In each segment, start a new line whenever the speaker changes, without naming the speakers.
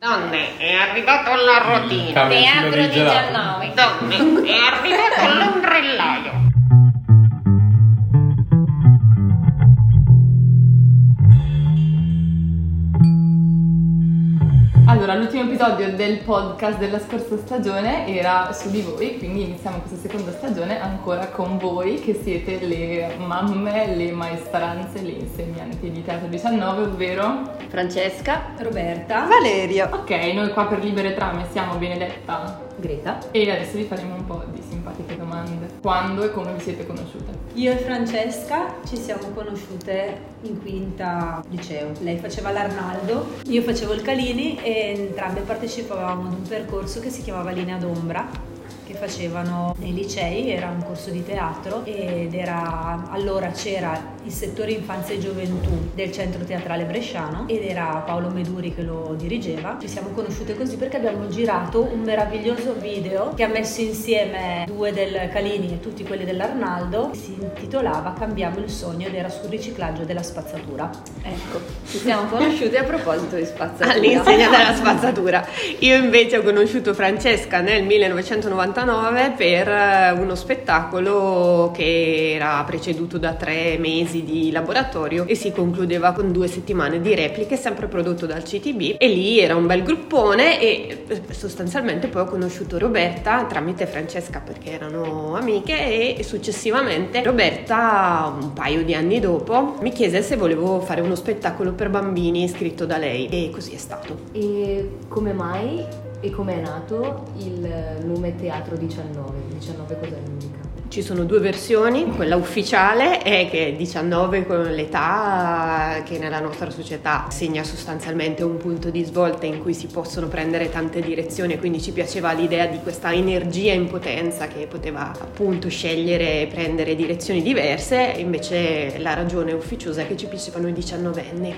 Donne, è arrivato la rotina.
Teatro
di gelato.
19.
Donne, è arrivato l'ombrellaio.
Episodio del podcast della scorsa stagione era su di voi, quindi iniziamo questa seconda stagione ancora con voi che siete le mamme, le maestranze, le insegnanti di Teatro 19, ovvero...
Francesca,
Roberta,
Valerio.
Ok, noi qua per Libere Trame siamo Benedetta
Greta.
e adesso vi faremo un po' di simpatiche domande. Quando e come vi siete conosciute?
Io e Francesca ci siamo conosciute in quinta liceo. Lei faceva l'Arnaldo, io facevo il Calini e entrambe partecipavamo ad un percorso che si chiamava Linea d'ombra che facevano nei licei, era un corso di teatro ed era allora c'era il settore infanzia e gioventù del centro teatrale bresciano ed era Paolo Meduri che lo dirigeva. Ci siamo conosciute così perché abbiamo girato un meraviglioso video che ha messo insieme due del Calini e tutti quelli dell'Arnaldo, si intitolava Cambiamo il sogno ed era sul riciclaggio della spazzatura.
Ecco, ci siamo conosciute a proposito di spazzatura.
All'insegna della spazzatura. Io invece ho conosciuto Francesca nel 1999 per eh, uno spettacolo che era preceduto da tre mesi di laboratorio e si concludeva con due settimane di repliche, sempre prodotto dal CTB. E lì era un bel gruppone e eh, sostanzialmente poi ho conosciuto Roberta tramite Francesca perché erano amiche e successivamente Roberta un paio di anni dopo mi chiese se volevo fare uno spettacolo per bambini scritto da lei e così è stato.
E come mai e come è nato il nome Teatro 19? 19 cos'è l'unica?
Ci sono due versioni, quella ufficiale è che 19 con l'età che nella nostra società segna sostanzialmente un punto di svolta in cui si possono prendere tante direzioni, quindi ci piaceva l'idea di questa energia in potenza che poteva appunto scegliere e prendere direzioni diverse, invece la ragione ufficiosa è che ci piacevano i 19 anni.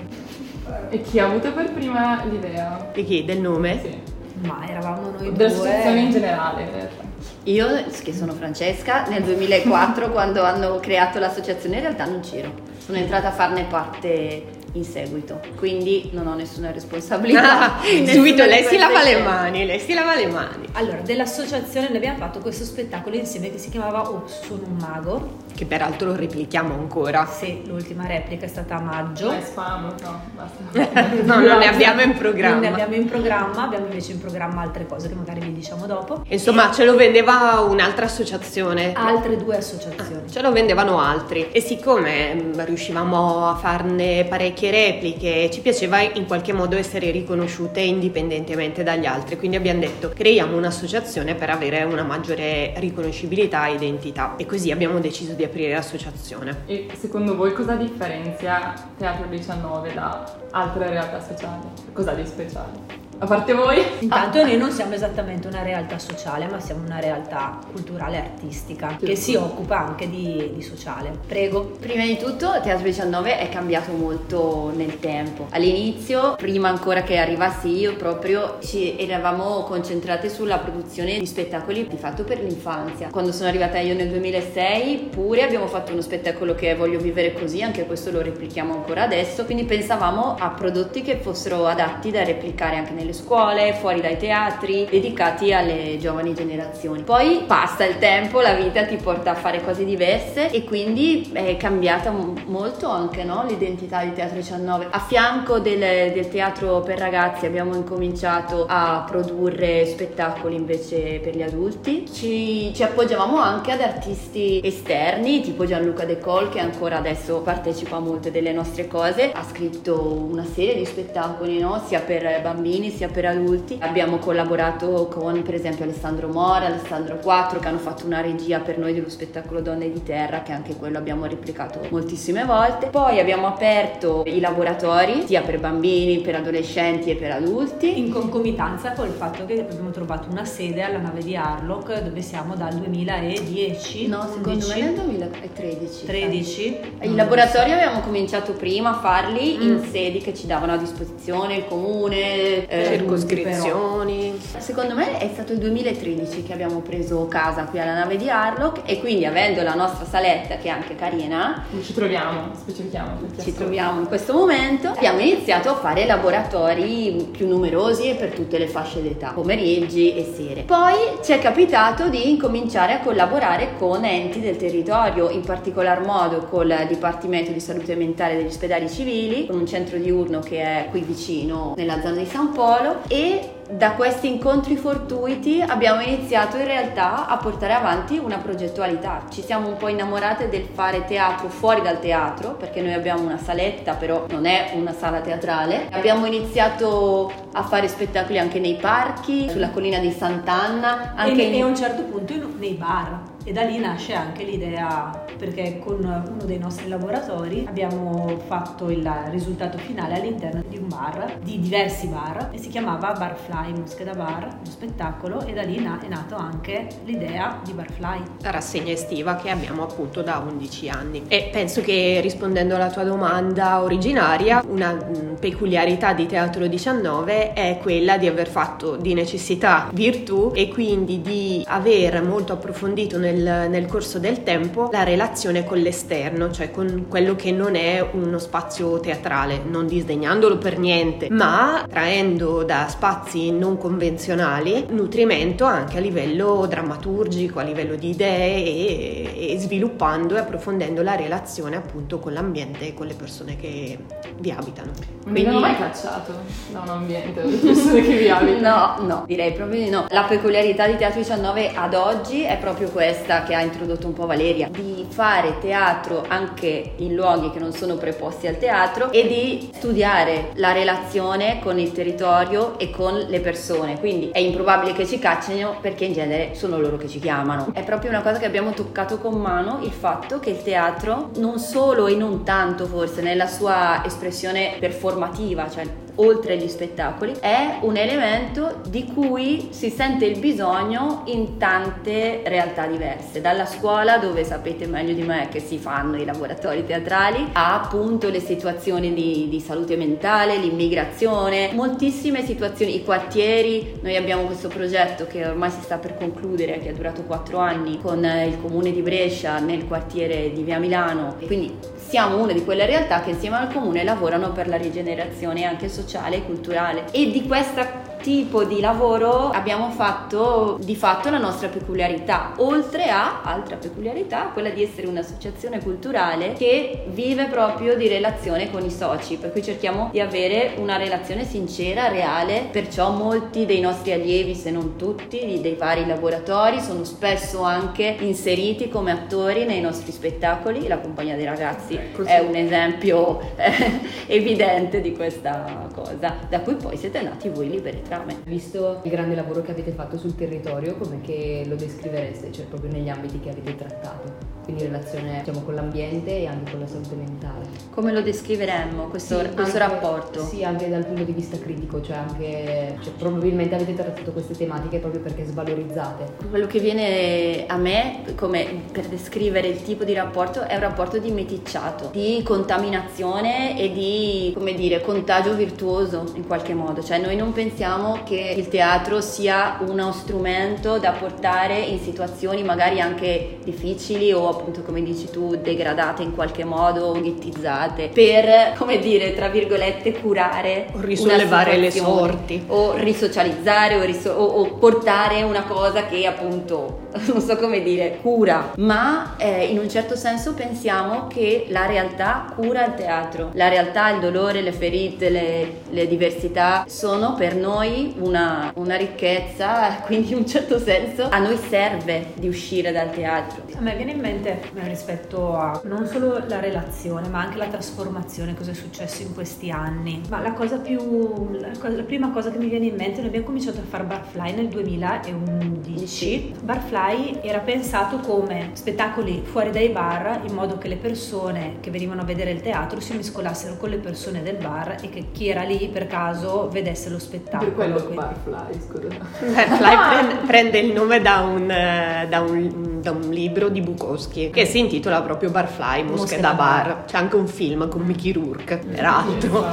E chi ha avuto per prima l'idea?
Di chi? Del nome?
Sì.
Ma eravamo noi
Dell'associazione in
due.
generale, in realtà.
Io, che sono Francesca, nel 2004 quando hanno creato l'associazione in realtà non c'ero. Sono entrata a farne parte in seguito, quindi non ho nessuna responsabilità.
Ah,
in
subito
nessuna
lei si lava le mani, lei si lava le mani.
Allora, dell'associazione noi abbiamo fatto questo spettacolo insieme che si chiamava Oh, sono un mago.
Che peraltro lo replichiamo ancora.
Sì, l'ultima replica è stata a maggio.
Ma è spam, no, basta.
No, non ne abbiamo in
Non
programma.
ne abbiamo in programma, abbiamo invece in programma altre cose che magari vi diciamo dopo.
Insomma, ce lo vendeva un'altra associazione.
Altre due associazioni.
Ce lo vendevano altri e siccome mh, riuscivamo a farne parecchie repliche, ci piaceva in qualche modo essere riconosciute indipendentemente dagli altri, quindi abbiamo detto creiamo un'associazione per avere una maggiore riconoscibilità e identità e così abbiamo deciso di aprire l'associazione.
E secondo voi cosa differenzia Teatro 19 da altre realtà sociali? Cosa di speciale? A parte voi?
Intanto noi non siamo esattamente una realtà sociale, ma siamo una realtà culturale e artistica che si occupa anche di, di sociale. Prego.
Prima di tutto Teatro 19 è cambiato molto nel tempo. All'inizio, prima ancora che arrivassi io proprio, ci eravamo concentrate sulla produzione di spettacoli di fatto per l'infanzia. Quando sono arrivata io nel 2006 pure abbiamo fatto uno spettacolo che è Voglio vivere così, anche questo lo replichiamo ancora adesso, quindi pensavamo a prodotti che fossero adatti da replicare anche nelle scuole, fuori dai teatri, dedicati alle giovani generazioni. Poi passa il tempo, la vita ti porta a fare cose diverse e quindi è cambiata molto anche no, l'identità di Teatro 19. A fianco del, del teatro per ragazzi abbiamo incominciato a produrre spettacoli invece per gli adulti. Ci, ci appoggiavamo anche ad artisti esterni, tipo Gianluca De Col che ancora adesso partecipa a molte delle nostre cose. Ha scritto una serie di spettacoli no? sia per bambini sia per adulti. Abbiamo collaborato con per esempio Alessandro Mora, Alessandro Quattro che hanno fatto una regia per noi dello spettacolo Donne di Terra che anche quello abbiamo replicato moltissime volte. Poi abbiamo aperto i laboratori sia per bambini, per adolescenti e per adulti.
In concomitanza col fatto che abbiamo trovato una sede alla nave di Harlock dove siamo dal 2010.
No, secondo
11,
me nel 2013.
13.
I laboratori abbiamo cominciato prima a farli
Mm.
in sedi che ci davano a disposizione il comune, eh,
circoscrizioni.
Secondo me è stato il 2013 che abbiamo preso casa qui alla nave di Harlock e quindi avendo la nostra saletta che è anche carina,
Ci troviamo, specifichiamo.
ci troviamo in questo momento, abbiamo iniziato a fare laboratori più numerosi e per tutte le fasce d'età, pomeriggi e sere. Poi ci è capitato di incominciare a collaborare con enti del territorio, in particolar modo col Dipartimento di Salute Mentale degli ospedali civili, con un centro diurno che è qui vicino nella zona di San Polo e da questi incontri fortuiti abbiamo iniziato in realtà a portare avanti una progettualità. Ci siamo un po' innamorate del fare teatro fuori dal teatro, perché noi abbiamo una saletta, però non è una sala teatrale. Abbiamo iniziato a fare spettacoli anche nei parchi, sulla collina di Sant'Anna, anche
e,
in-
e a un certo punto nei bar. E da lì nasce anche l'idea, perché con uno dei nostri laboratori abbiamo fatto il risultato finale all'interno di un bar, di diversi bar, e si chiamava Barfly, Moscheda Bar, uno spettacolo, e da lì è nato anche l'idea di Barfly.
La rassegna estiva che abbiamo appunto da 11 anni. E penso che rispondendo alla tua domanda originaria, una mm, peculiarità di Teatro 19 è quella di aver fatto di necessità virtù e quindi di aver molto approfondito nel, nel corso del tempo la relazione con l'esterno, cioè con quello che non è uno spazio teatrale, non disdegnandolo per niente, ma traendo da spazi non convenzionali nutrimento anche a livello drammaturgico, a livello di idee e, e sviluppando e approfondendo la relazione appunto con l'ambiente e con le persone che vi abitano.
Non hanno mai cacciato da un ambiente le persone che vi abitano?
No, no, direi proprio di no. La peculiarità di Teatro 19 ad oggi è proprio questa che ha introdotto un po' Valeria, di fare teatro anche in luoghi che non sono preposti al teatro e di studiare la relazione con il territorio e con le persone. Quindi è improbabile che ci caccino perché in genere sono loro che ci chiamano. È proprio una cosa che abbiamo toccato con mano, il fatto che il teatro non solo e non tanto forse nella sua espressione performativa, cioè oltre agli spettacoli, è un elemento di cui si sente il bisogno in tante realtà diverse, dalla scuola dove sapete meglio di me che si fanno i laboratori teatrali, a appunto le situazioni di, di salute mentale, l'immigrazione, moltissime situazioni, i quartieri, noi abbiamo questo progetto che ormai si sta per concludere, che è durato quattro anni, con il comune di Brescia nel quartiere di Via Milano, quindi siamo una di quelle realtà che insieme al comune lavorano per la rigenerazione anche sociale e culturale. E di questo tipo di lavoro abbiamo fatto di fatto la nostra peculiarità oltre a altra peculiarità quella di essere un'associazione culturale che vive proprio di relazione con i soci per cui cerchiamo di avere una relazione sincera reale perciò molti dei nostri allievi se non tutti dei vari laboratori sono spesso anche inseriti come attori nei nostri spettacoli. La compagnia dei ragazzi è un esempio eh, evidente di questa cosa, da cui poi siete nati voi libere trame.
Visto il grande lavoro che avete fatto sul territorio, come che lo descrivereste, cioè proprio negli ambiti che avete trattato? Quindi in relazione diciamo, con l'ambiente e anche con la salute mentale.
Come lo descriveremmo questo,
Sì,
questo
anche-
rapporto?
Sì, anche dal punto di vista critico, cioè anche cioè, probabilmente avete trattato queste tematiche proprio perché svalorizzate.
Quello che viene a me come per descrivere il tipo di rapporto è un rapporto di meticciato, di contaminazione e di, come dire, contagio virtuoso in qualche modo. Cioè noi non pensiamo che il teatro sia uno strumento da portare in situazioni magari anche difficili o appunto come dici tu degradate in qualche modo, ghettizzate, per, come dire, tra virgolette curare
O risollevare le sorti.
o risocializzare o, riso- o- o portare una cosa che appunto non so come dire cura. Ma eh, in un certo senso pensiamo che la realtà cura il teatro. La realtà il dolore le ferite le, le diversità sono per noi una, una ricchezza quindi in un certo senso a noi serve di uscire dal teatro
A me viene in mente eh, rispetto a non solo la relazione, ma anche la trasformazione, cosa è successo in questi anni. Ma la cosa più. La, cosa- la prima cosa che mi viene in mente, noi abbiamo cominciato a fare Barfly nel 2011. Barfly era pensato come spettacoli fuori dai bar, in modo che le persone che venivano a vedere il teatro si mescolassero con le persone del bar e che chi era lì per caso vedesse lo spettacolo.
Quello. Barfly, scusa.
Firefly prende, prende il nome da un, eh, da, un, da un libro di Bukowski che si intitola proprio Barfly, Mosche,
Mosche
da
da
bar.
bar.
C'è anche un film con Mickey Rourke, peraltro.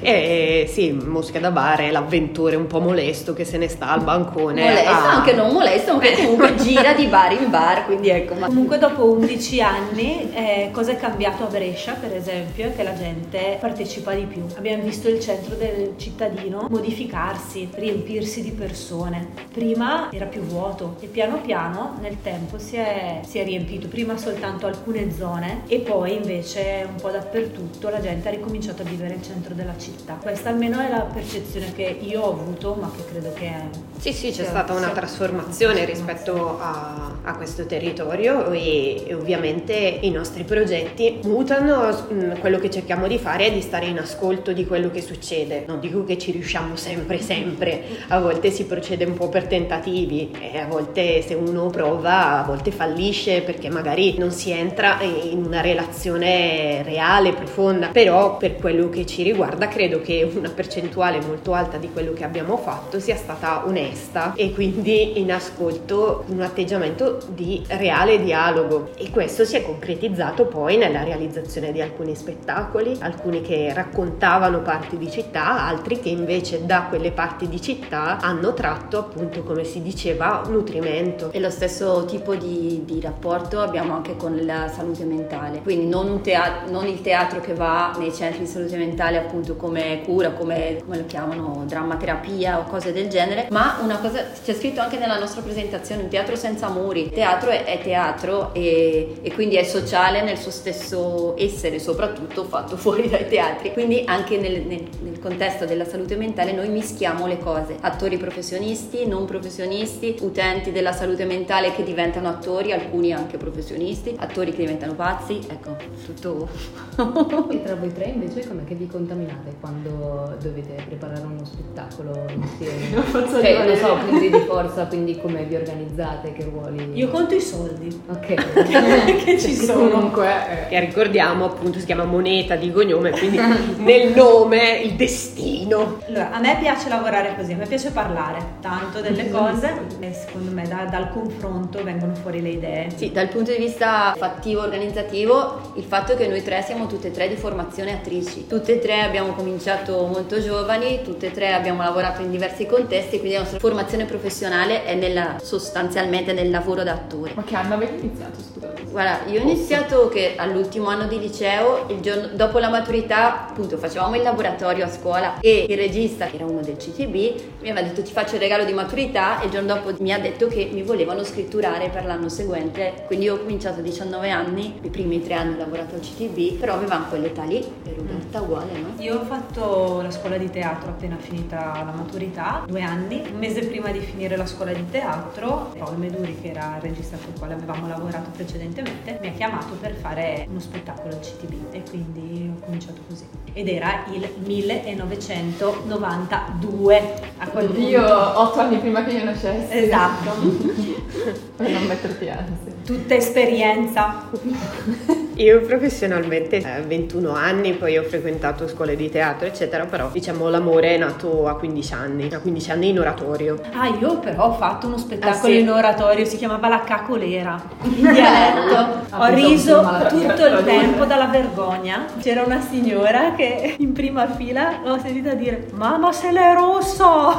E sì, Mosche da bar è l'avventore un po' molesto che se ne sta al bancone.
Molesto,
a-
anche non molesto, ma che comunque gira di bar in bar, quindi ecco. Ma...
Comunque dopo 11 anni eh, cosa è cambiato a Brescia per esempio è che la gente partecipa di più. Abbiamo visto il centro del cittadino modificarsi, riempirsi di persone. Prima era più vuoto e piano piano nel tempo si è, si è riempito, prima soltanto alcune zone e poi invece un po' dappertutto la gente ha ricominciato a vivere il centro della città. Questa almeno è la percezione che io ho avuto ma che credo che è...
Sì, sì, c'è stata una trasformazione rispetto a, a questo territorio e, e ovviamente i nostri progetti mutano. mm, Quello che cerchiamo di fare è di stare in ascolto di quello che succede. Non dico che ci riusciamo sempre, sempre. A volte si procede un po' per tentativi e a volte se uno prova, a volte fallisce perché magari non si entra in una relazione reale, profonda. Però per quello che ci riguarda credo che una percentuale molto alta di quello che abbiamo fatto sia stata onesta e quindi in ascolto un atteggiamento di reale dialogo e questo si è concretizzato poi nella realizzazione di alcuni spettacoli, alcuni che raccontavano parti di città, altri che invece da quelle parti di città hanno tratto appunto come si diceva nutrimento.
E lo stesso tipo di, di rapporto abbiamo anche con la salute mentale, quindi non, un tea- non il teatro che va nei centri di salute mentale appunto come cura, come, come lo chiamano, drammaterapia o cose del genere, ma una cosa, c'è scritto anche nella nostra presentazione, un teatro senza muri, teatro è, è teatro e, e quindi è sociale nel suo stesso essere, soprattutto fatto fuori dai teatri, quindi anche nel, nel- nel contesto della salute mentale noi mischiamo le cose, attori professionisti, non professionisti, utenti della salute mentale che diventano attori, alcuni anche professionisti, attori che diventano pazzi, ecco, tutto...
E tra voi tre invece com'è che vi contaminate quando dovete preparare uno spettacolo insieme?
Non posso
Cioè, non so, punti di forza, quindi come vi organizzate, che ruoli...
Io conto i soldi
Ok.
che ci sono.
Comunque, eh,
Che ricordiamo appunto si chiama moneta di cognome, quindi nel nome il destino.
Allora, a me piace lavorare così, a me piace parlare tanto delle cose e secondo me da- dal confronto vengono fuori le idee.
Sì, dal punto di vista fattivo, organizzativo, il fatto che noi tre siamo tutte e tre di formazione attrici. Tutte e tre abbiamo cominciato molto giovani, tutte e tre abbiamo lavorato in diversi contesti, quindi la nostra formazione professionale è nella- sostanzialmente nel lavoro da attore.
ma che anno avete iniziato, scusate?
Guarda, io ho iniziato che all'ultimo anno di liceo, il giorno dopo la maturità, appunto, facevamo il laboratorio a scuola e il regista, che era uno del CTB, mi aveva detto ti faccio il regalo di maturità e il giorno dopo mi ha detto che mi volevano scritturare per l'anno seguente. Quindi io ho cominciato a 19 anni, i primi tre anni ho lavorato al CTB, però avevamo quell'età lì e Roberta uguale, no?
Io ho fatto la scuola di teatro appena finita la maturità, due anni, un mese prima di finire la scuola di teatro, Paolo Meduri, che era il regista con il quale avevamo lavorato precedentemente, mi ha chiamato per fare uno spettacolo al CTB e quindi ho cominciato così. Ed era il 1992 a quel punto.
Io otto anni prima che io nascessi.
Esatto,
Per non metterti ansia.
tutta esperienza.
Io professionalmente eh, 21 anni, poi ho frequentato scuole di teatro, eccetera, però diciamo l'amore è nato a 15 anni, a 15 anni in oratorio.
Ah, io però ho fatto uno spettacolo
Ah, sì?
in oratorio, si chiamava La Cacolera, in dialetto.
Ah,
ho riso tutto il tempo dalla vergogna. C'era una signora che in prima fila l'ho sentita dire Mamma se l'è rosso!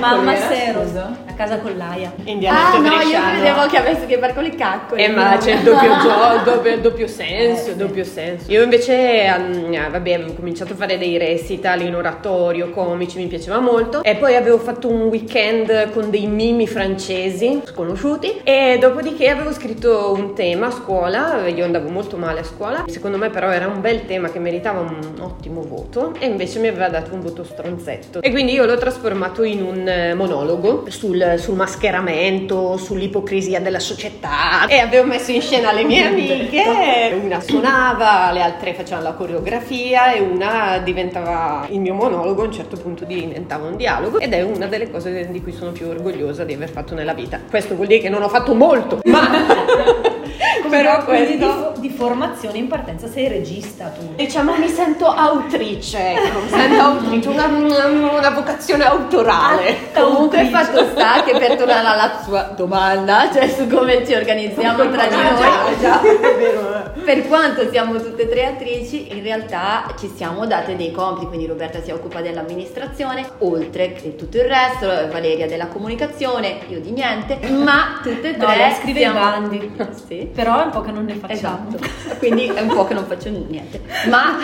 Mamma se è rosso! La casa con l'aia.
In dialetto
Ah no, io credevo che avessi che fare con le caccole.
Eh ma c'è il doppio gioco, il doppio, il doppio senso,
Eh,
il doppio senso. Io invece, mm, vabbè, avevo cominciato a fare dei recital in oratorio, comici, mi piaceva molto. E poi avevo fatto un weekend con dei mimi francesi sconosciuti. E dopodiché avevo scritto un tema a scuola, io andavo molto male a scuola. Secondo me però era un bel tema che meritava un ottimo voto. E invece mi aveva dato un voto stronzetto. E quindi io l'ho trasformato in un eh, monologo sul, sul mascheramento, sull'ipocrisia della società. E avevo messo in scena le mie amiche. Una suonava, le altre facevano la coreografia e una diventava il mio monologo. A un certo punto diventava un dialogo. Ed è una delle cose di cui sono più orgogliosa di aver fatto nella vita. Questo vuol dire che non ho fatto molto, ma. però questo.
Di, formazione in partenza sei regista tu.
Diciamo mi sento autrice, ecco, mi sento autrice, una, una, vocazione autorale.
Comunque il fatto sta che per tornare alla sua domanda, cioè su come ci organizziamo tra di noi, per quanto siamo tutte e tre attrici, in realtà ci siamo date dei compiti, quindi Roberta si occupa dell'amministrazione, oltre che tutto il resto, Valeria della comunicazione, io di niente, ma tutte e
No,
tre
lei scrive i
siamo-
bandi.
Sì.
Però è un po' che non ne facciamo.
Esatto, quindi è un po' che non faccio niente, ma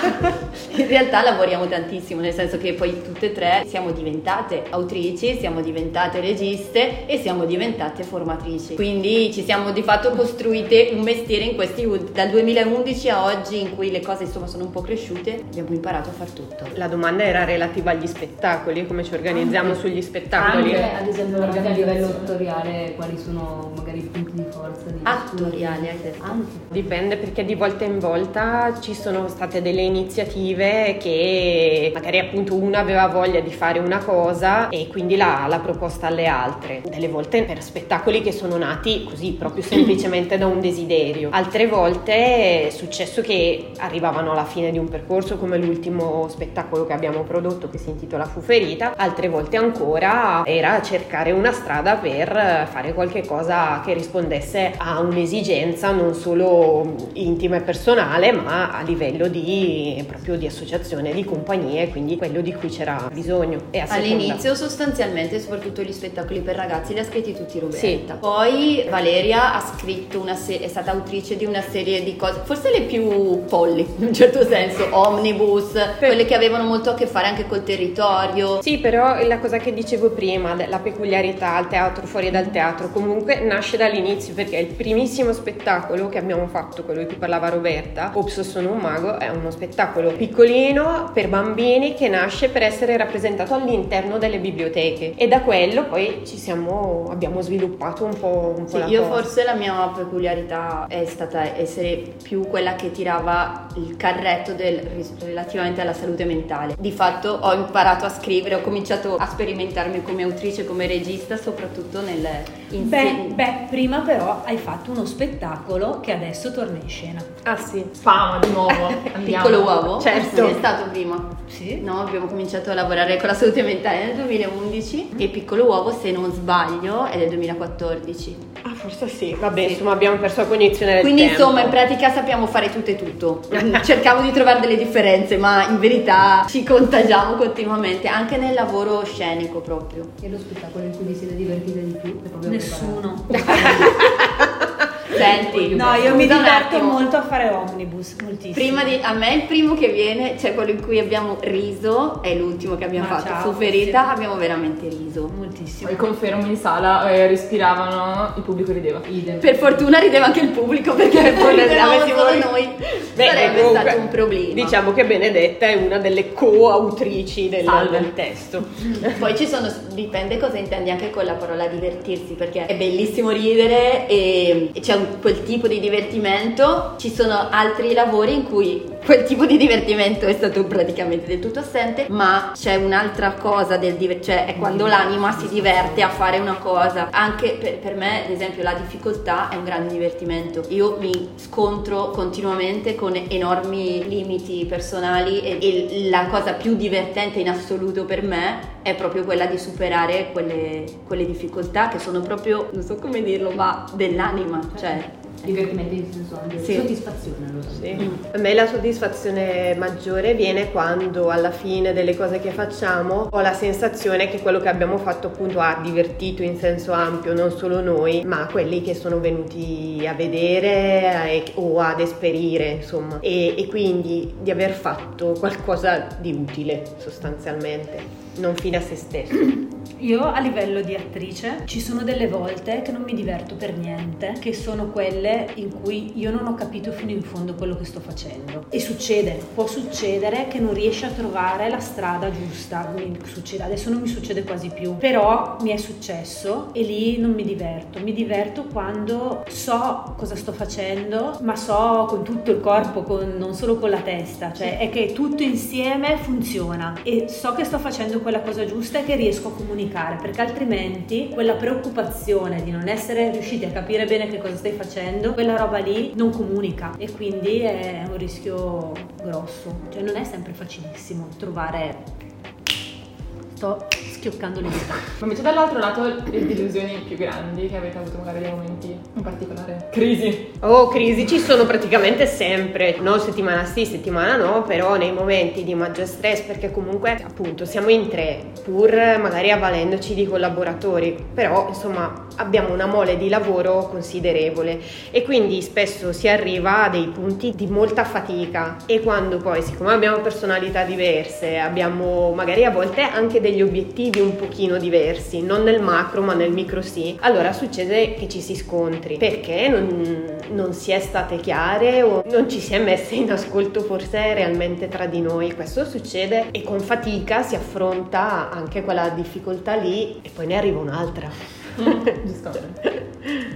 in realtà lavoriamo tantissimo, nel senso che poi tutte e tre siamo diventate autrici, siamo diventate registe e siamo diventate formatrici. Quindi ci siamo di fatto costruite un mestiere in questi dal 2011 a oggi in cui le cose insomma sono un po' cresciute, abbiamo imparato a far tutto.
La domanda era relativa agli spettacoli, come ci organizziamo sugli spettacoli.
Anche, ad esempio, anche a livello attoriale, quali sono magari i punti di forza di
Attoriali, hai detto.
Anche.
Dipende perché di volta in volta ci sono state delle iniziative che magari appunto una aveva voglia di fare una cosa e quindi l'ha, l'ha proposta alle altre. Delle volte per spettacoli che sono nati così proprio semplicemente da un desiderio. Altre volte è successo che arrivavano alla fine di un percorso come l'ultimo spettacolo che abbiamo prodotto che si intitola Fu ferita. Altre volte ancora era cercare una strada per fare qualche cosa che rispondesse a un'esigenza non solo intima e personale, ma a livello di proprio di associazione, di compagnie, quindi quello di cui c'era bisogno.
All'inizio sostanzialmente, soprattutto gli spettacoli per ragazzi, li ha scritti tutti Roberta.
Sì.
Poi Valeria ha scritto una serie, è stata autrice di una serie di cose, forse le più folli, in un certo senso, omnibus, quelle che avevano molto a che fare anche col territorio.
Sì, però la cosa che dicevo prima, la peculiarità al teatro, fuori dal teatro, comunque nasce dall'inizio perché il primissimo spettacolo che abbiamo fatto, quello di cui parlava Roberta, Ops sono un mago, è uno spettacolo piccolino per bambini che nasce per essere rappresentato all'interno delle biblioteche e da quello poi ci siamo, abbiamo sviluppato un po', un po'
Sì,
la
io
cosa.
forse la mia peculiarità è stata essere più quella che tirava il carretto del- relativamente alla salute mentale. Di fatto ho imparato a scrivere, ho cominciato a sperimentarmi come autrice, come regista, soprattutto nel in
Beh, beh, prima però hai fatto uno spettacolo che adesso torna in scena.
Ah sì.
Fama di nuovo.
Piccolo uovo?
Certo.
È stato prima.
Sì?
No, abbiamo cominciato a lavorare con la salute mentale nel 2011 e Piccolo Uovo, se non sbaglio, è del 2014.
Ah, forse sì. Vabbè,
Sì.
insomma, abbiamo perso la cognizione del
Quindi
tempo.
insomma in pratica sappiamo fare tutto e tutto. Cercavo di trovare delle differenze, ma in verità ci contagiamo continuamente, anche nel lavoro scenico proprio.
E lo spettacolo in cui vi siete divertite di più?
Nessuno.
Senti,
No, io mi diverto molto a fare omnibus, moltissimo.
Prima di, a me il primo che viene, cioè quello in cui abbiamo riso, è l'ultimo che abbiamo
Ma
fatto.
ciao,
Fu ferita,
sì.
abbiamo veramente riso.
Moltissimo.
Poi confermo in sala, eh, respiravano, il pubblico rideva.
Idem.
Per fortuna rideva anche il pubblico perché se
Poi
ridevamo
avessi
solo
voi-
noi
Beh,
sarebbe
comunque,
stato un problema.
Diciamo che Benedetta è una delle co-autrici del, del testo.
Poi ci sono, dipende cosa intendi anche con la parola divertirsi, perché è bellissimo ridere e e c'è un- quel tipo di divertimento. Ci sono altri lavori in cui quel tipo di divertimento è stato praticamente del tutto assente, ma c'è un'altra cosa del diver- cioè è quando l'anima si diverte a fare una cosa. Anche per, per me, ad esempio, la difficoltà è un grande divertimento. Io mi scontro continuamente con enormi limiti personali e, e la cosa più divertente in assoluto per me è proprio quella di superare quelle, quelle difficoltà che sono proprio, non so come dirlo, ma dell'anima, cioè
Divertimento in senso anche
Sì.
soddisfazione allora.
Sì. A me la soddisfazione maggiore viene quando alla fine delle cose che facciamo ho la sensazione che quello che abbiamo fatto appunto ha divertito in senso ampio non solo noi ma quelli che sono venuti a vedere eh, o ad esperire insomma e, e quindi di aver fatto qualcosa di utile sostanzialmente non fine a se stesso
Io a livello di attrice ci sono delle volte che non mi diverto per niente, che sono quelle in cui io non ho capito fino in fondo quello che sto facendo. E succede, può succedere che non riesci a trovare la strada giusta. Mi succede, adesso non mi succede quasi più, però mi è successo e lì non mi diverto. Mi diverto quando so cosa sto facendo, ma so con tutto il corpo, con- non solo con la testa, cioè è che tutto insieme funziona e so che sto facendo quella cosa giusta e che riesco a comunicare comunicare, perché altrimenti quella preoccupazione di non essere riusciti a capire bene che cosa stai facendo, quella roba lì non comunica e quindi è un rischio grosso. Cioè non è sempre facilissimo trovare sto schioccando le dita.
Ma invece dall'altro lato le delusioni più grandi che avete avuto magari dei momenti in particolare. Crisi.
Oh, crisi ci sono praticamente sempre, non settimana sì, settimana no, però nei momenti di maggior stress perché comunque appunto siamo in tre, pur magari avvalendoci di collaboratori, però insomma abbiamo una mole di lavoro considerevole e quindi spesso si arriva a dei punti di molta fatica e quando poi siccome abbiamo personalità diverse, abbiamo magari a volte anche degli obiettivi un pochino diversi, non nel macro ma nel micro sì, allora succede che ci si scontri perché non, non si è state chiare o non ci si è messe in ascolto forse realmente tra di noi. Questo succede e con fatica si affronta anche quella difficoltà lì e poi ne arriva un'altra.
Giusto.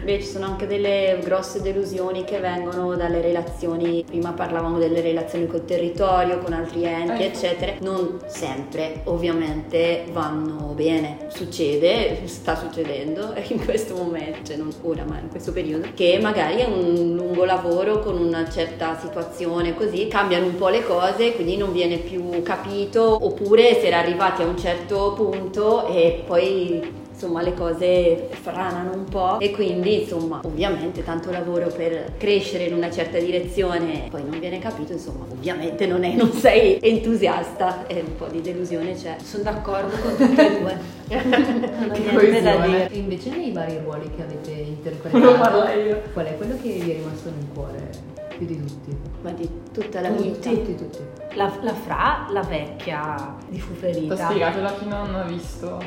Beh, ci sono anche delle grosse delusioni che vengono dalle relazioni, prima parlavamo delle relazioni col territorio, con altri enti,
Ecco.
eccetera. Non sempre, ovviamente, vanno bene. Succede, sta succedendo in questo momento, cioè non ora, ma in questo periodo, che magari è un lungo lavoro con una certa situazione così, cambiano un po' le cose, quindi non viene più capito, oppure si era arrivati a un certo punto e poi insomma le cose franano un po' e quindi insomma ovviamente tanto lavoro per crescere in una certa direzione. Poi non viene capito insomma ovviamente non, è, non sei entusiasta. E un po' di delusione c'è
Sono d'accordo con tutte e due. Non ho
Che
niente da dire.
E invece nei vari ruoli che avete interpretato, qual è quello che vi è rimasto nel cuore di tutti?
ma di tutta la
Tutti.
vita
Tutti, tutti.
La, la Fra, la vecchia di Fuferita.
spiegatelo a chi non ha visto.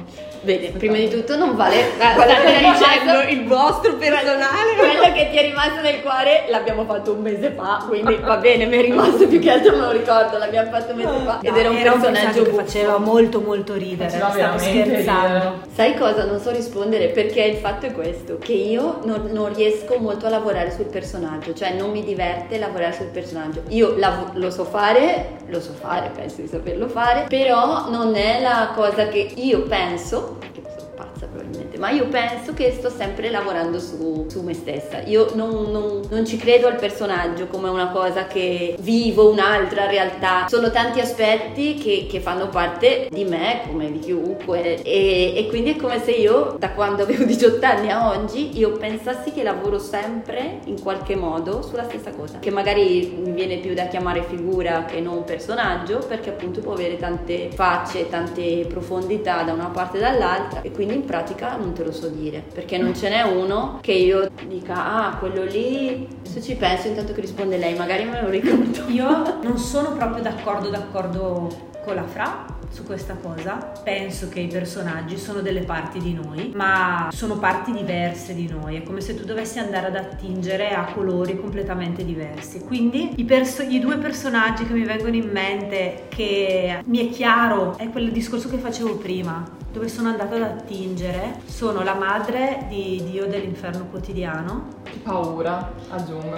Bene, prima di tutto non vale che è
dicendo il vostro personale?
quello che ti è rimasto nel cuore l'abbiamo fatto un mese fa quindi va bene mi è rimasto più che altro me lo ricordo l'abbiamo fatto un mese fa ed era un personaggio
che faceva molto molto ridere, stavo scherzando.
ridere.
Sai cosa? Non so rispondere perché il fatto è questo, che io non, non riesco molto a lavorare sul personaggio, cioè non mi diverte lavorare sul personaggio. Io lav- lo so fare, lo so fare, penso di saperlo fare, però non è la cosa che io penso, ma io penso che sto sempre lavorando su, su me stessa. Io non, non- non ci credo al personaggio come una cosa che vivo, un'altra realtà. Sono tanti aspetti che, che fanno parte di me, come di chiunque. E, e quindi è come se io, da quando avevo 18 anni a oggi, io pensassi che lavoro sempre in qualche modo sulla stessa cosa. Che magari mi viene più da chiamare figura che non personaggio, perché appunto può avere tante facce, tante profondità da una parte e dall'altra. E quindi in pratica non te lo so dire, perché non ce n'è uno che io dica, ah, quello lì. Adesso ci penso intanto che risponde lei, magari me lo ricordo.
Io non sono proprio d'accordo, d'accordo con la Fra su questa cosa. Penso che i personaggi sono delle parti di noi, ma sono parti diverse di noi. È come se tu dovessi andare ad attingere a colori completamente diversi. Quindi i, perso- i due personaggi che mi vengono in mente, che mi è chiaro, è quel discorso che facevo prima, dove sono andata ad attingere, sono la madre di Dio dell'inferno quotidiano
Che paura, aggiungo.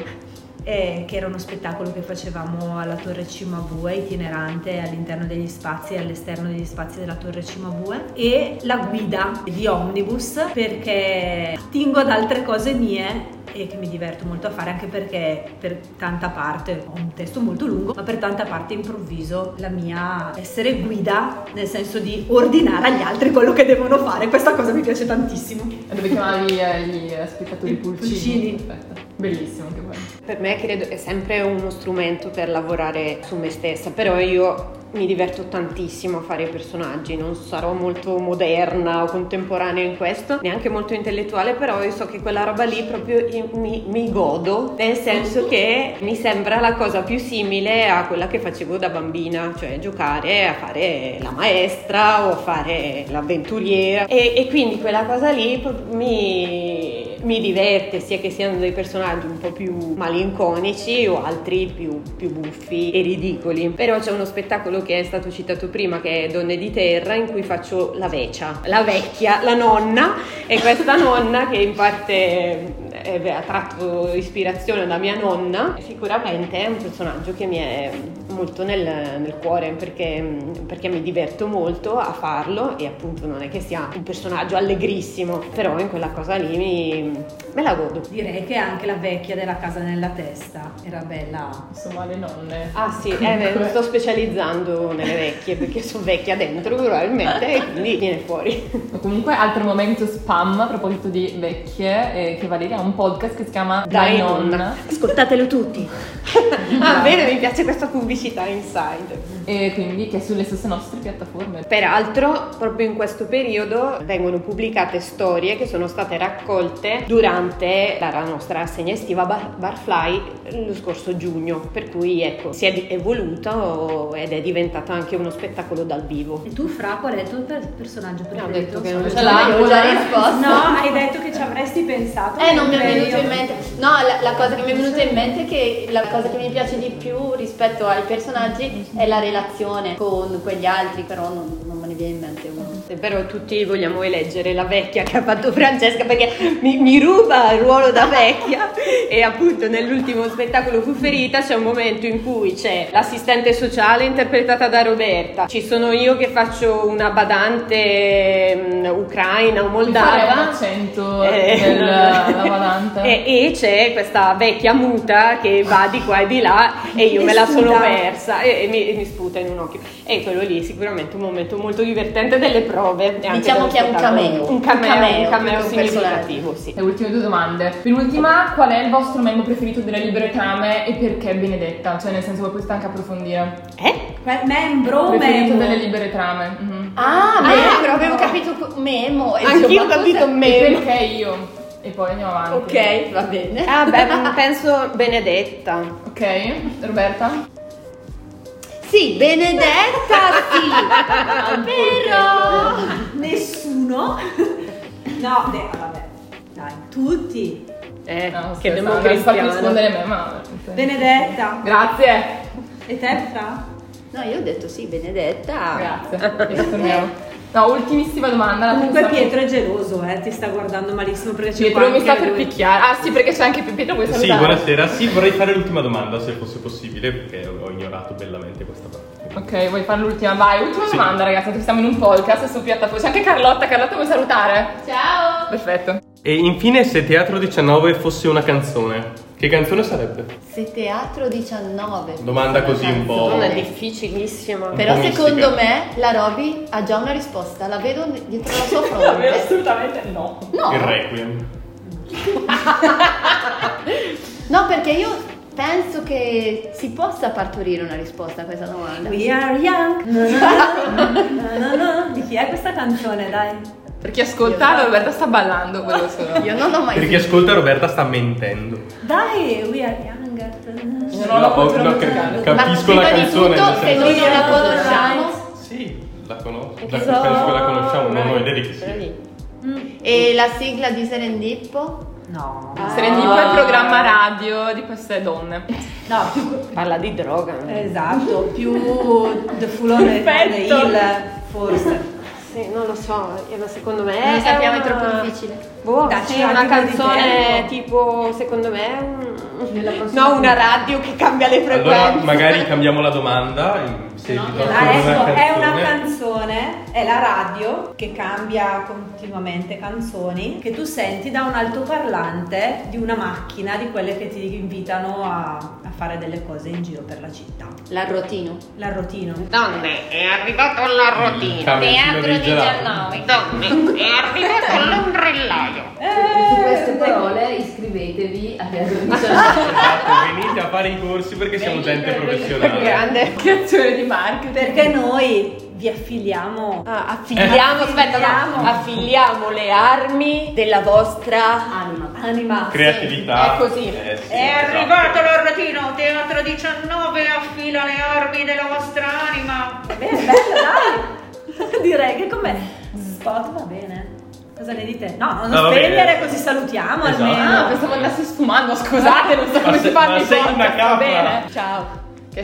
eh, che era uno spettacolo che facevamo alla Torre Cimabue, itinerante all'interno degli spazi e all'esterno degli spazi della Torre Cimabue, e la guida di Omnibus perché attingo ad altre cose mie e che mi diverto molto a fare anche perché per tanta parte ho un testo molto lungo ma per tanta parte improvviso la mia essere guida nel senso di ordinare agli altri quello che devono fare questa cosa mi piace tantissimo
dove chiamavi eh, gli spettatori pulcini?
pulcini.
Perfetto. Bellissimo anche quello.
Per me credo è sempre uno strumento per lavorare su me stessa, però io mi diverto tantissimo a fare i personaggi, non sarò molto moderna o contemporanea in questo, neanche molto intellettuale, però io so che quella roba lì proprio io mi, mi godo, nel senso che mi sembra la cosa più simile a quella che facevo da bambina, cioè giocare a fare la maestra o a fare l'avventuriera. E, e quindi quella cosa lì mi, mi diverte, sia che siano dei personaggi un po' più malinconici o altri più, più buffi e ridicoli. Però c'è uno spettacolo che è stato citato prima che è Donne di Terra in cui faccio la vecchia, la vecchia, la nonna e questa nonna che in parte eh, ha tratto ispirazione da mia nonna sicuramente è un personaggio che mi è molto nel, nel cuore perché, perché mi diverto molto a farlo e appunto non è che sia un personaggio allegrissimo, però in quella cosa lì mi, me la godo.
Direi che anche la vecchia della casa nella testa era bella.
Insomma, le nonne.
Ah sì, eh, mi sto specializzando nelle vecchie perché sono vecchia dentro probabilmente e quindi viene fuori.
Comunque altro momento spam a proposito di vecchie, eh, che Valeria ha un podcast che si chiama
Dai. Nonna.
Ascoltatelo tutti.
ah bene, mi piace questa pubblicità inside.
E quindi che è sulle stesse nostre piattaforme.
Peraltro, proprio in questo periodo vengono pubblicate storie che sono state raccolte durante la nostra rassegna estiva Bar- Barfly lo scorso giugno, per cui ecco, si è evoluto ed è diventato anche uno spettacolo dal vivo.
E tu, Fra, qual è il tuo per- personaggio
ho
preferito?
detto che non
ce.
Avevo già risposto.
No, hai detto che ci avresti pensato.
Eh, non mi è venuto in mente. No, la, la cosa che mi è venuta in mente è che la cosa che mi piace di più rispetto ai personaggi è la relazione con quegli altri, però non, non me ne viene in mente uno.
Sì, Però tutti vogliamo eleggere la vecchia che ha fatto Francesca perché mi, mi ruba il ruolo da vecchia e appunto nell'ultimo spettacolo Fu ferita c'è un momento in cui c'è l'assistente sociale interpretata da Roberta, ci sono io che faccio una badante mm, ucraina o moldava
accento
Eh,
della badante.
e, e c'è questa vecchia muta che va di qua e di là e io
Mi
me la sono persa e, e mi, e mi sputa in un occhio. E quello lì è sicuramente un momento molto divertente delle prove. E anche
Diciamo che è un cameo.
Un cameo,
Un cameo,
un cameo significativo, sì.
Le ultime due domande. Penultima, qual è il vostro membro preferito delle libere trame e perché Benedetta? Cioè, nel senso, voi potete anche approfondire.
Eh?
Que- Membro o
preferito delle libere trame. mhm.
Ah, membro, avevo capito Memo.
Anch'io ho capito
cos'è?
E
me.
perché io? E poi andiamo avanti.
Ok, va bene.
Ah, beh, penso Benedetta.
Ok, Roberta?
Sì, Benedetta, sì. Però
Nessuno? No, beh, vabbè. Dai, tutti.
Eh,
No,
che democristiano.
rispondere me, ma...
Benedetta.
Grazie.
E te, Fra?
No, io ho detto sì, Benedetta.
Grazie. No, ultimissima domanda. la
Comunque. Pietro è geloso, eh, ti sta guardando malissimo perché c'è
Pietro mi sta per
lui.
picchiare. Ah sì, perché c'è anche Pietro, vuoi
Sì,
salutare?
buonasera. Sì, vorrei fare l'ultima domanda se fosse possibile, perché ho ignorato bellamente questa parte.
Ok, vuoi fare l'ultima? Vai, ultima
Sì.
domanda ragazzi, che siamo in un podcast su piattaforma. C'è anche Carlotta, Carlotta vuoi salutare?
Ciao.
Perfetto.
E infine, se Teatro 19 fosse una canzone, che canzone sarebbe?
Se Teatro 19.
Domanda così un po'.
Non è difficilissima.
Però secondo
mistica.
me la Roby ha già una risposta, la vedo dietro la sua fronte.
assolutamente no.
No,
Il Requiem.
no, perché io penso che si possa partorire una risposta a questa domanda.
We are young. Na, na, na. Di chi è questa canzone, dai?
Per chi ascolta, la Roberta sta ballando, quello solo.
Io non ho mai
Per chi
sentito.
ascolta Roberta sta mentendo.
Dai, we are young.
Non ho la
No,
cultura
no,
musicale.
ca-
Ma
Capisco
prima
la
di
canzone.
tutto, se noi non la conosciamo,
Sì, la conosco. La-
so-
penso che la conosciamo, non ho idea di chi sia.
e la sigla di Serendippo?
No.
Serendippo è il programma radio di queste donne.
No, più...
Parla di droga.
Esatto, più The Full on the
Perfetto.
Hill, forse.
Sì, non lo so, eh, ma secondo me
Non lo sappiamo, è
una-
troppo difficile.
Boh,
Dacci
sì,
un
una canzone tipo, secondo me, un- no, una radio che cambia le frequenze.
Allora, magari cambiamo la domanda. Se
No, no,
solo
ecco, è una
canzone.
è la radio che cambia continuamente canzoni che tu senti da un altoparlante di una macchina di quelle che ti invitano a fare delle cose in giro per la città.
L'arrotino.
L'arrotino.
Donne, è arrivato la
Il camioncino dei gelati.
Donne, è arrivato l'ombrellaio.
Su queste parole iscrivetevi a Teatro 19.
Esatto, venite a fare i corsi perché siamo gente professionale.
Grande.
Che azione di marketing.
Perché noi vi affiliamo
Ah, affiliamo, aspetta, no,
Affiliamo.
affiliamo le armi della vostra
Anima.
anima.
Creatività.
È così.
Eh, sì,
È
esatto.
arrivato l'arrotino, Teatro 19 affila le armi della vostra anima. Va bene, bello, dai. Direi che come spot va bene. Cosa ne dite? No, non
va
spegnere
bene.
così salutiamo
Esatto.
almeno.
Ah, pensavo andassi sfumando, scusate, non so
Ma
come
se-
si fa
ma sei una
va
capra.
bene.
Ciao.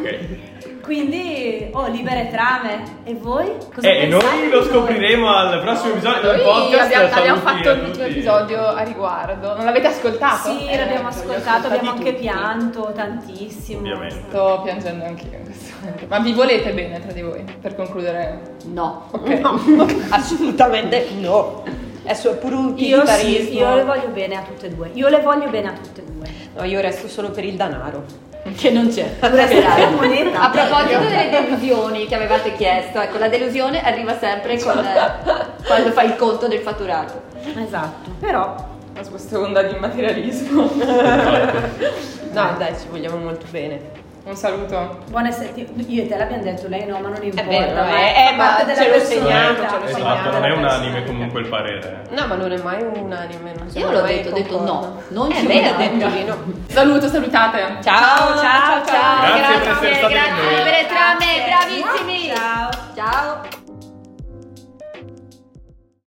Ok.
Quindi, oh, libere trame. E voi? Cosa
Eh, e noi lo scopriremo al prossimo episodio del podcast.
abbiamo, abbiamo fatto l'ultimo
tutti.
episodio a riguardo. Non l'avete ascoltato?
Sì,
Eh,
l'abbiamo ascoltato, abbiamo
ascoltati
anche
tutti.
pianto tantissimo.
Ovviamente.
Sto piangendo anch'io in questo momento. Ma vi volete bene tra di voi? Per concludere.
No.
Ok.
No, assolutamente no. È pure un
Io sì, io le voglio bene a tutte e due. Io le voglio bene a tutte e due.
No, io resto solo per il denaro.
Che non c'è. A proposito delle delusioni che avevate chiesto, ecco, la delusione arriva sempre con, eh, quando fai il conto del fatturato.
Esatto. Però
Ma su questa onda di materialismo.
No, dai, ci vogliamo molto bene.
Un saluto.
buone sette. Io e te l'abbiamo detto, lei no, ma non importa.
vero,
ma
eh, eh, ma
parte
ce
della
lo
Esatto, non è unanime
persona.
comunque il parere.
No, ma non è mai unanime. Non
Io l'ho detto, ho detto no, non
eh,
ci
lei ha detto di no.
Saluto, salutate.
Ciao, ciao, ciao.
Grazie per essere stati con
grazie per le trame,
Grazie.
bravissimi.
Ciao.
Ciao.